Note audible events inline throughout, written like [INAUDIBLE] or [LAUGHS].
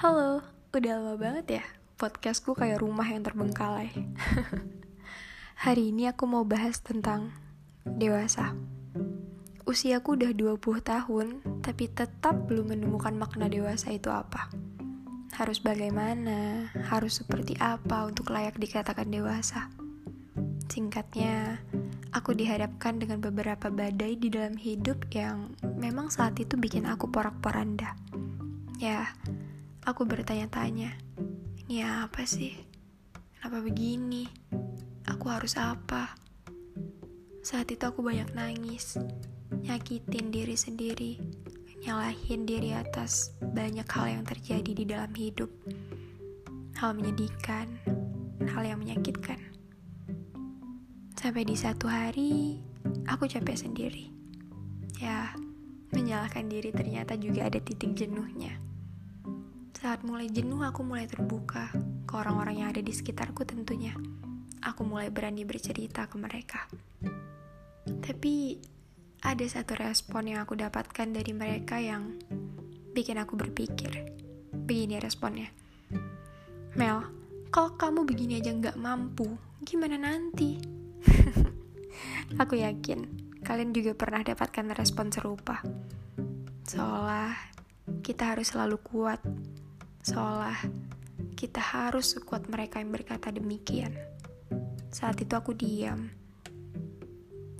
Halo, udah lama banget ya podcastku kayak rumah yang terbengkalai. [LAUGHS] Hari ini aku mau bahas tentang dewasa. Usiaku udah 20 tahun, tapi tetap belum menemukan makna dewasa itu apa. Harus bagaimana, harus seperti apa untuk layak dikatakan dewasa. Singkatnya, aku dihadapkan dengan beberapa badai di dalam hidup yang memang saat itu bikin aku porak-poranda. Ya, Aku bertanya-tanya, ini apa sih? Kenapa begini? Aku harus apa? Saat itu aku banyak nangis, nyakitin diri sendiri, nyalahin diri atas banyak hal yang terjadi di dalam hidup. Hal menyedihkan, hal yang menyakitkan. Sampai di satu hari, aku capek sendiri. Ya, menyalahkan diri ternyata juga ada titik jenuhnya. Saat mulai jenuh, aku mulai terbuka ke orang-orang yang ada di sekitarku tentunya. Aku mulai berani bercerita ke mereka. Tapi ada satu respon yang aku dapatkan dari mereka yang bikin aku berpikir. Begini responnya. Mel, kalau kamu begini aja nggak mampu, gimana nanti? [LAUGHS] aku yakin kalian juga pernah dapatkan respon serupa. Seolah kita harus selalu kuat seolah kita harus sekuat mereka yang berkata demikian. Saat itu aku diam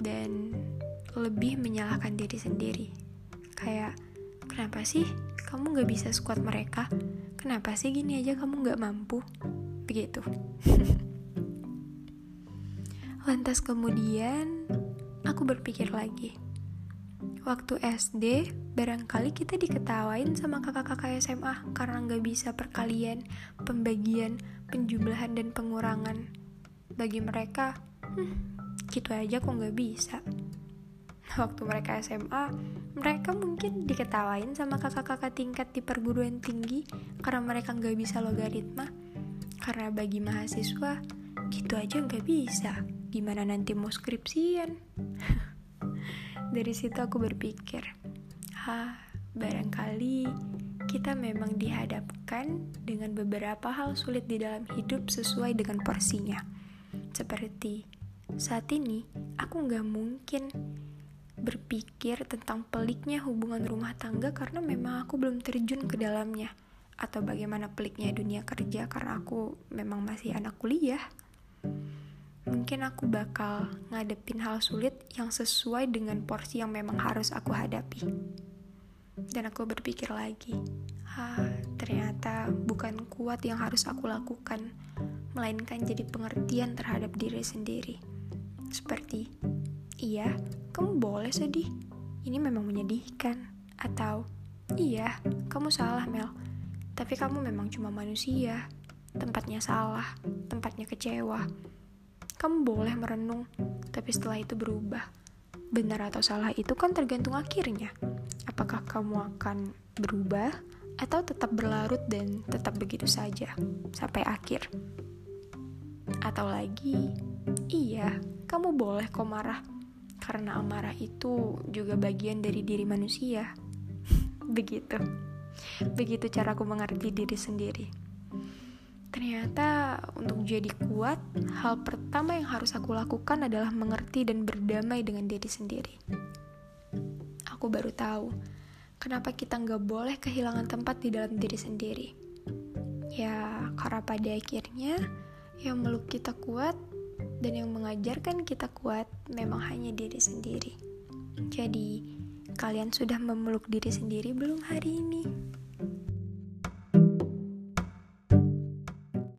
dan lebih menyalahkan diri sendiri. Kayak, kenapa sih kamu gak bisa sekuat mereka? Kenapa sih gini aja kamu gak mampu? Begitu. [LAUGHS] Lantas kemudian, aku berpikir lagi Waktu SD, barangkali kita diketawain sama kakak-kakak SMA karena nggak bisa perkalian, pembagian, penjumlahan, dan pengurangan. Bagi mereka, hmm, gitu aja kok nggak bisa. [LAUGHS] Waktu mereka SMA, mereka mungkin diketawain sama kakak-kakak tingkat di perguruan tinggi karena mereka nggak bisa logaritma. Karena bagi mahasiswa, gitu aja nggak bisa. Gimana nanti mau skripsian? [LAUGHS] Dari situ aku berpikir, ah, barangkali kita memang dihadapkan dengan beberapa hal sulit di dalam hidup sesuai dengan porsinya. Seperti saat ini, aku nggak mungkin berpikir tentang peliknya hubungan rumah tangga karena memang aku belum terjun ke dalamnya. Atau bagaimana peliknya dunia kerja karena aku memang masih anak kuliah mungkin aku bakal ngadepin hal sulit yang sesuai dengan porsi yang memang harus aku hadapi. Dan aku berpikir lagi, ah, ternyata bukan kuat yang harus aku lakukan, melainkan jadi pengertian terhadap diri sendiri. Seperti, iya, kamu boleh sedih, ini memang menyedihkan. Atau, iya, kamu salah Mel, tapi kamu memang cuma manusia, tempatnya salah, tempatnya kecewa, kamu boleh merenung, tapi setelah itu berubah. Benar atau salah itu kan tergantung akhirnya. Apakah kamu akan berubah atau tetap berlarut dan tetap begitu saja sampai akhir? Atau lagi, iya, kamu boleh kok marah karena amarah itu juga bagian dari diri manusia. [LAUGHS] Begitu. Begitu cara aku mengerti diri sendiri. Ternyata untuk jadi kuat, hal pertama yang harus aku lakukan adalah mengerti dan berdamai dengan diri sendiri. Aku baru tahu kenapa kita nggak boleh kehilangan tempat di dalam diri sendiri. Ya, karena pada akhirnya yang meluk kita kuat dan yang mengajarkan kita kuat memang hanya diri sendiri. Jadi, kalian sudah memeluk diri sendiri belum hari ini?